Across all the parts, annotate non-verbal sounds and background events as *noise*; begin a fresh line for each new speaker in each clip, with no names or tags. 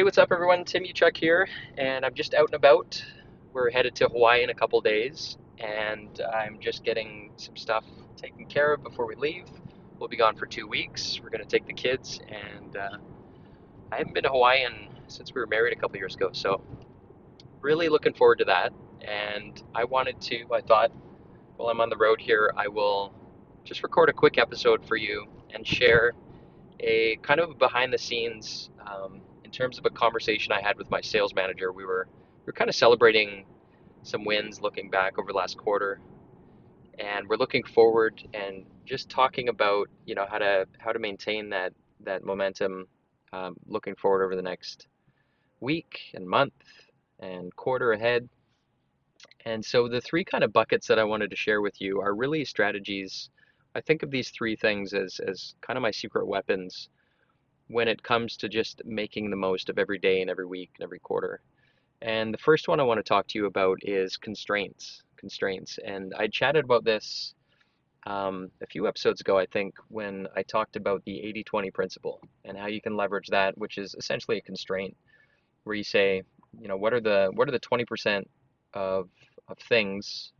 Hey, what's up, everyone? Tim Uchuk here, and I'm just out and about. We're headed to Hawaii in a couple days, and I'm just getting some stuff taken care of before we leave. We'll be gone for two weeks. We're going to take the kids, and uh, I haven't been to Hawaii in, since we were married a couple years ago, so really looking forward to that. And I wanted to, I thought, while I'm on the road here, I will just record a quick episode for you and share a kind of behind the scenes. Um, in terms of a conversation I had with my sales manager, we were we were kind of celebrating some wins looking back over the last quarter, and we're looking forward and just talking about you know how to how to maintain that that momentum um, looking forward over the next week and month and quarter ahead. And so the three kind of buckets that I wanted to share with you are really strategies. I think of these three things as as kind of my secret weapons when it comes to just making the most of every day and every week and every quarter. And the first one I want to talk to you about is constraints. Constraints. And I chatted about this um, a few episodes ago, I think, when I talked about the 80 20 principle and how you can leverage that, which is essentially a constraint where you say, you know, what are the what are the 20% of, of things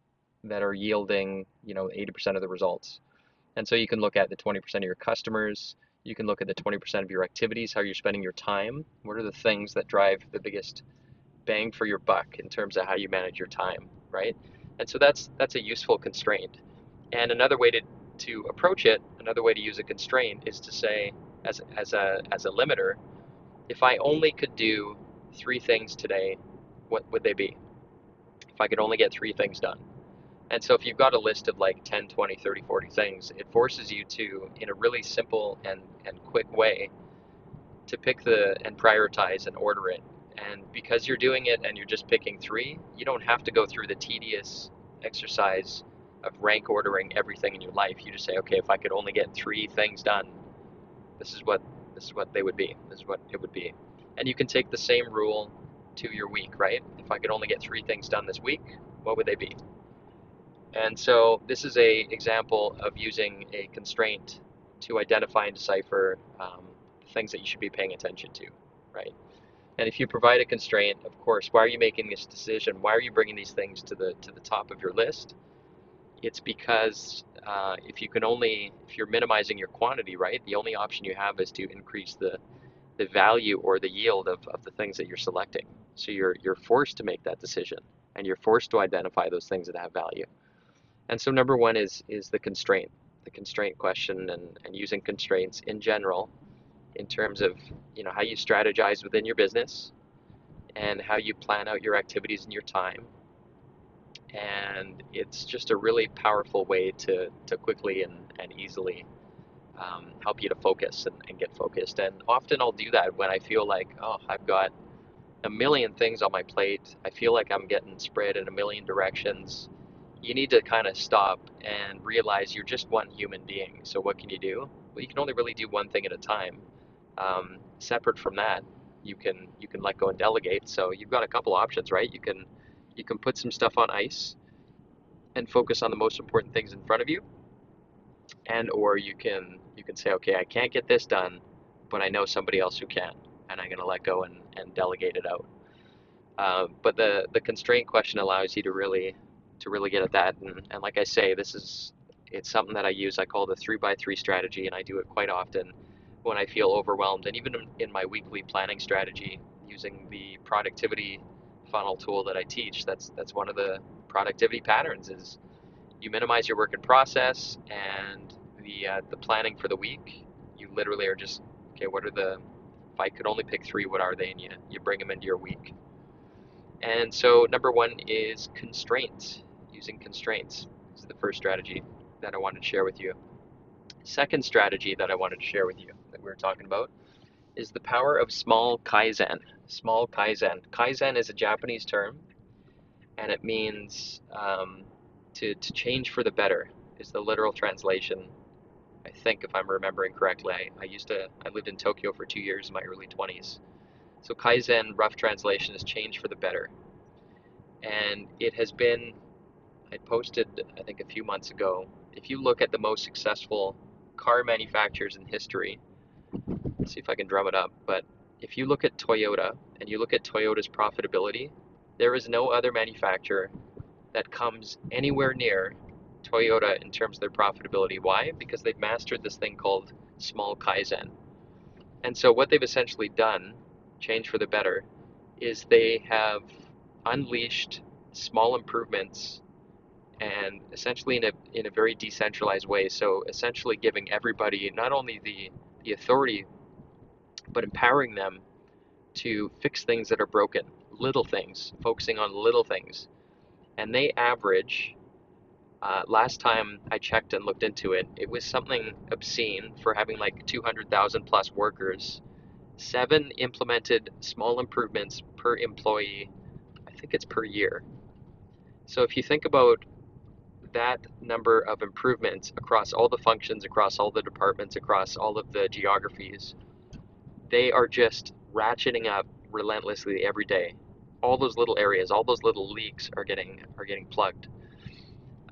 that are yielding, you know, 80% of the results. And so you can look at the 20% of your customers, you can look at the 20% of your activities, how you're spending your time. What are the things that drive the biggest bang for your buck in terms of how you manage your time, right? And so that's that's a useful constraint. And another way to, to approach it, another way to use a constraint is to say as, as a as a limiter, if I only could do three things today, what would they be? If I could only get three things done. And so if you've got a list of like 10, 20, 30, 40 things, it forces you to, in a really simple and, and quick way, to pick the and prioritize and order it. And because you're doing it and you're just picking three, you don't have to go through the tedious exercise of rank ordering everything in your life. You just say, okay, if I could only get three things done, this is what this is what they would be. This is what it would be. And you can take the same rule to your week, right? If I could only get three things done this week, what would they be? And so this is a example of using a constraint to identify and decipher um, things that you should be paying attention to, right? And if you provide a constraint, of course, why are you making this decision? Why are you bringing these things to the to the top of your list? It's because uh, if you can only if you're minimizing your quantity, right? The only option you have is to increase the the value or the yield of, of the things that you're selecting. So you're you're forced to make that decision, and you're forced to identify those things that have value. And so number one is is the constraint, the constraint question and, and using constraints in general in terms of you know how you strategize within your business and how you plan out your activities and your time. And it's just a really powerful way to, to quickly and, and easily um, help you to focus and, and get focused. And often I'll do that when I feel like, oh, I've got a million things on my plate. I feel like I'm getting spread in a million directions you need to kind of stop and realize you're just one human being. So what can you do? Well, you can only really do one thing at a time. Um, separate from that, you can you can let go and delegate. So you've got a couple options, right? You can you can put some stuff on ice and focus on the most important things in front of you, and or you can you can say, okay, I can't get this done, but I know somebody else who can, and I'm going to let go and, and delegate it out. Uh, but the the constraint question allows you to really to really get at that. And, and like I say, this is it's something that I use. I call the three by three strategy, and I do it quite often when I feel overwhelmed. And even in my weekly planning strategy, using the productivity funnel tool that I teach, that's that's one of the productivity patterns. Is you minimize your work in process and the uh, the planning for the week. You literally are just okay. What are the if I could only pick three, what are they? And you you bring them into your week. And so number one is constraints using constraints. This is the first strategy that I wanted to share with you. Second strategy that I wanted to share with you that we were talking about is the power of small kaizen. Small kaizen. Kaizen is a Japanese term, and it means um, to, to change for the better, is the literal translation. I think, if I'm remembering correctly, I, I used to, I lived in Tokyo for two years in my early 20s. So Kaizen, rough translation, is change for the better. And it has been, I posted, I think, a few months ago. If you look at the most successful car manufacturers in history, Let's see if I can drum it up. But if you look at Toyota and you look at Toyota's profitability, there is no other manufacturer that comes anywhere near Toyota in terms of their profitability. Why? Because they've mastered this thing called small kaizen. And so what they've essentially done, change for the better, is they have unleashed small improvements and essentially in a in a very decentralized way. So essentially giving everybody not only the the authority but empowering them to fix things that are broken, little things, focusing on little things. And they average, uh, last time I checked and looked into it, it was something obscene for having like 200,000 plus workers, seven implemented small improvements per employee. I think it's per year. So if you think about that number of improvements across all the functions, across all the departments, across all of the geographies, they are just ratcheting up relentlessly every day. All those little areas, all those little leaks are getting are getting plugged.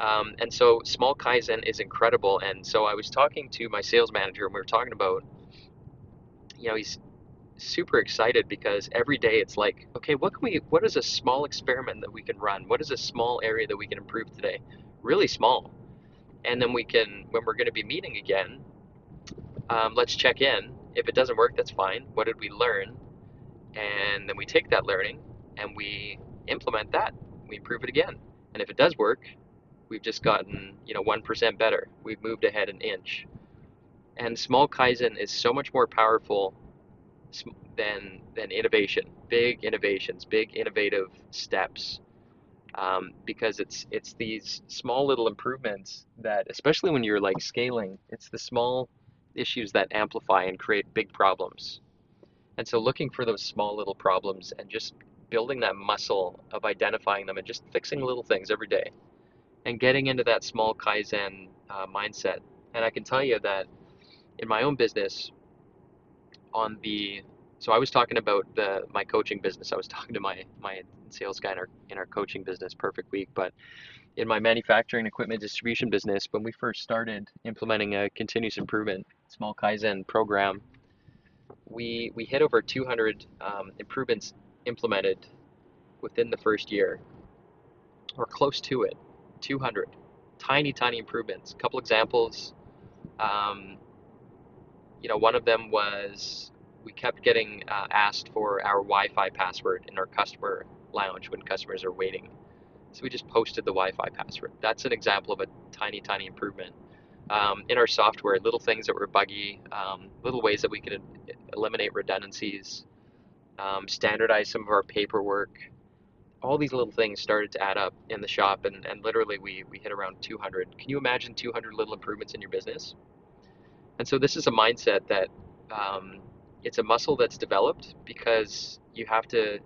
Um, and so small kaizen is incredible. And so I was talking to my sales manager, and we were talking about, you know, he's super excited because every day it's like, okay, what can we? What is a small experiment that we can run? What is a small area that we can improve today? Really small. And then we can, when we're going to be meeting again, um, let's check in if it doesn't work, that's fine. What did we learn? And then we take that learning and we implement that. We improve it again. And if it does work, we've just gotten, you know, 1% better. We've moved ahead an inch. And small Kaizen is so much more powerful than, than innovation, big innovations, big innovative steps. Um, because it's it's these small little improvements that, especially when you're like scaling, it's the small issues that amplify and create big problems. And so looking for those small little problems and just building that muscle of identifying them and just fixing little things every day and getting into that small Kaizen uh, mindset. And I can tell you that in my own business, on the so I was talking about the my coaching business. I was *laughs* talking to my my sales guy in our in our coaching business, Perfect Week. But in my manufacturing equipment distribution business, when we first started implementing a continuous improvement small Kaizen program, we we hit over 200 um, improvements implemented within the first year, or close to it, 200 tiny tiny improvements. A couple examples. Um, you know, one of them was we kept getting uh, asked for our Wi-Fi password in our customer lounge when customers are waiting. So we just posted the Wi-Fi password. That's an example of a tiny, tiny improvement um, in our software, little things that were buggy, um, little ways that we could eliminate redundancies, um, standardize some of our paperwork. All these little things started to add up in the shop, and, and literally we, we hit around 200. Can you imagine 200 little improvements in your business? And so this is a mindset that um, it's a muscle that's developed because you have to,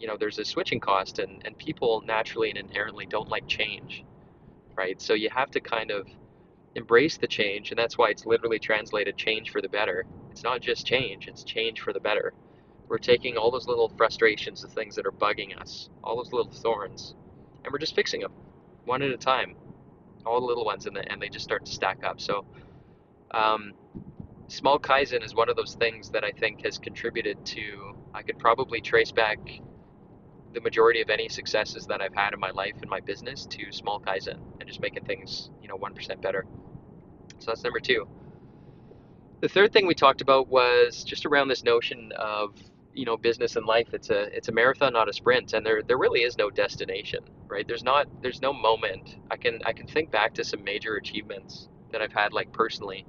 you know, there's a switching cost, and, and people naturally and inherently don't like change, right? So you have to kind of embrace the change, and that's why it's literally translated change for the better. It's not just change, it's change for the better. We're taking all those little frustrations, the things that are bugging us, all those little thorns, and we're just fixing them one at a time, all the little ones, and, the, and they just start to stack up. So, um, small Kaizen is one of those things that I think has contributed to, I could probably trace back the majority of any successes that I've had in my life and my business to small Kaizen and just making things, you know, 1% better. So that's number two. The third thing we talked about was just around this notion of you know business and life. It's a it's a marathon, not a sprint, and there there really is no destination, right? There's not there's no moment. I can I can think back to some major achievements that I've had like personally.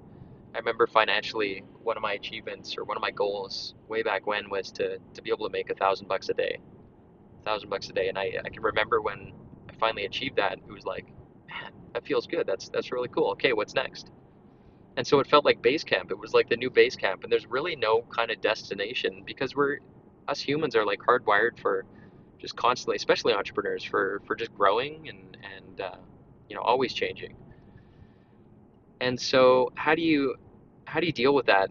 I remember financially one of my achievements or one of my goals way back when was to to be able to make a thousand bucks a day, thousand bucks a day, and I I can remember when I finally achieved that. It was like, man, that feels good. That's that's really cool. Okay, what's next? And so it felt like base camp. It was like the new base camp. And there's really no kind of destination because we're, us humans are like hardwired for just constantly, especially entrepreneurs, for, for just growing and, and uh, you know, always changing. And so how do you, how do you deal with that,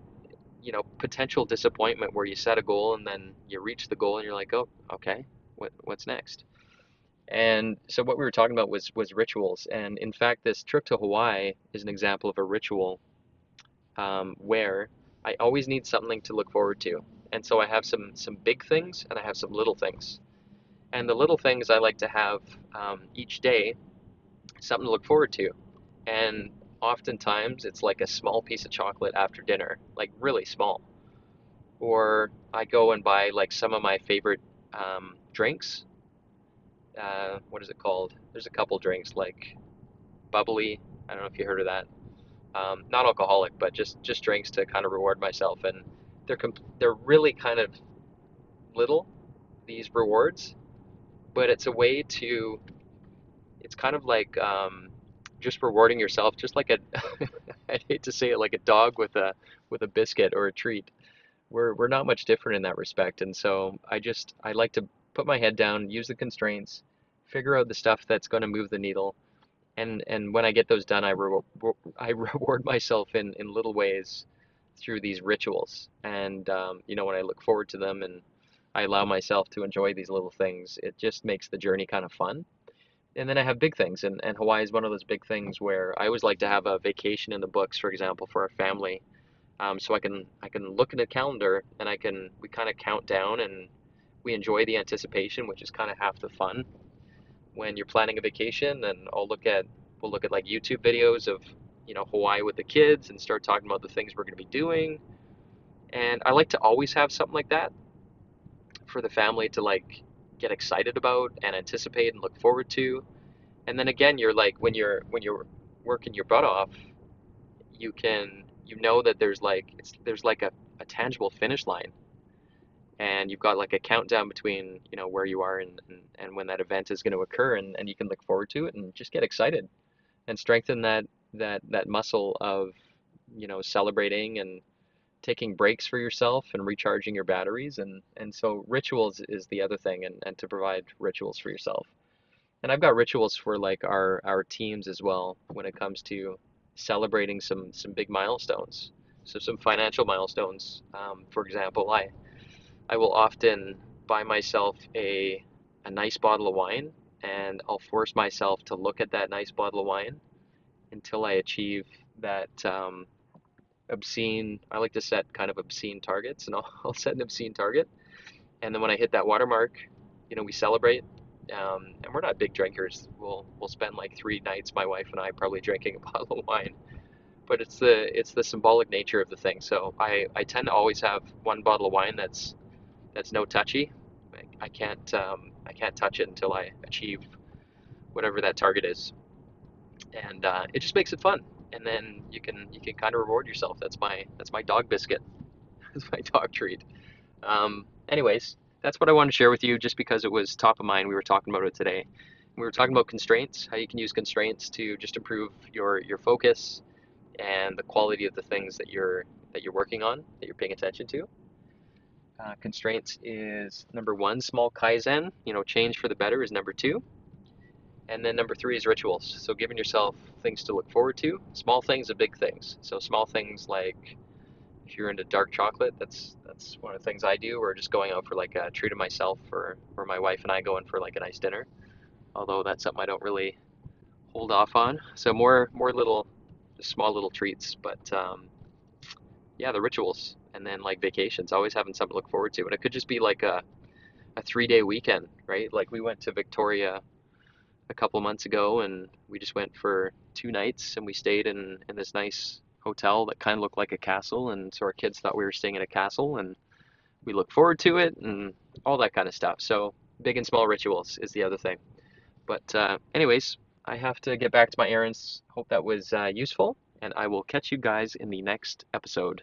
you know, potential disappointment where you set a goal and then you reach the goal and you're like, oh, okay, what, what's next? And so what we were talking about was was rituals, and in fact, this trip to Hawaii is an example of a ritual um, where I always need something to look forward to. And so I have some some big things and I have some little things. And the little things I like to have um, each day, something to look forward to. And oftentimes it's like a small piece of chocolate after dinner, like really small. Or I go and buy like some of my favorite um, drinks. Uh, what is it called? There's a couple drinks like bubly. I don't know if you heard of that um, not alcoholic, but just just drinks to kind of reward myself. And they're comp- they're really kind of little these rewards, but it's a way to. It's kind of like um, just rewarding yourself, just like a. *laughs* I hate to say it, like a dog with a with a biscuit or a treat. We're we're not much different in that respect, and so I just I like to put my head down, use the constraints, figure out the stuff that's going to move the needle and and when I get those done, I I *laughs* reward myself in in little ways through these rituals. And um, you know, when I look forward to them and I allow myself to enjoy these little things, it just makes the journey kind of fun. And then I have big things, and, and Hawaii is one of those big things where I always like to have a vacation in the books, for example, for our family. Um, so I can I can look at a calendar and I can we kind of count down and we enjoy the anticipation, which is kind of half the fun when you're planning a vacation and I'll look at we'll look at like YouTube videos of you know Hawaii with the kids and start talking about the things we're going to be doing. And I like to always have something like that for the family to like get excited about and anticipate and look forward to. And then again, you're like when you're when you're working your butt off, you can you know that there's like it's there's like a, a tangible finish line and you've got like a countdown between you know where you are and, and, and when that event is going to occur and, and you can look forward to it and just get excited and strengthen that that that muscle of you know celebrating and taking breaks for yourself and recharging your batteries and and so rituals is the other thing and, and to provide rituals for yourself. And i've got rituals for like our our teams as well when it comes to celebrating some some big milestones. So some financial milestones um, for example i I will often buy myself a, a nice bottle of wine and I'll force myself to look at that nice bottle of wine until I achieve that um, obscene, I like to set kind of obscene targets and I'll, *laughs* I'll, set an obscene target. And then when I hit that watermark, you know, we celebrate. Um, and we're not big drinkers. We'll, we'll spend like three nights, my wife and I, probably *laughs* drinking a bottle of wine. But it's the, it's the symbolic nature of the thing. So I, I tend to always have one bottle of wine that's that's no touchy. I can't um, I can't touch it until I achieve whatever that target is, and uh, it just makes it fun. And then you can you can kind of reward yourself. That's my that's my dog biscuit. *laughs* that's my dog treat. Um, anyways, that's what I wanted to share with you, just because it was top of mind. We were talking about it today. We were talking about constraints, how you can use constraints to just improve your your focus and the quality of the things that you're that you're working on, that you're paying attention to uh, constraints is number one, small kaizen, you know, change for the better is number two. And then number three is rituals. So giving yourself things to look forward to, small things and big things. So small things like if you're into dark chocolate, that's that's one of the things I do, or just going out for like a treat of myself, or or my wife and I going for like a nice dinner. Although that's something I don't really hold off on. So more more little, small little treats, but um, yeah, the rituals and then like vacations, always having something to look forward to. And it could just be like a a three day weekend, right? Like we went to Victoria a couple months ago and we just went for two nights and we stayed in, in this nice hotel that kind of looked like a castle and so our kids thought we were staying in a castle and we look forward to it and all that kind of stuff. So big and small rituals is the other thing. But uh, anyways, I have to get back to my errands. Hope that was uh, useful and I will catch you guys in the next episode.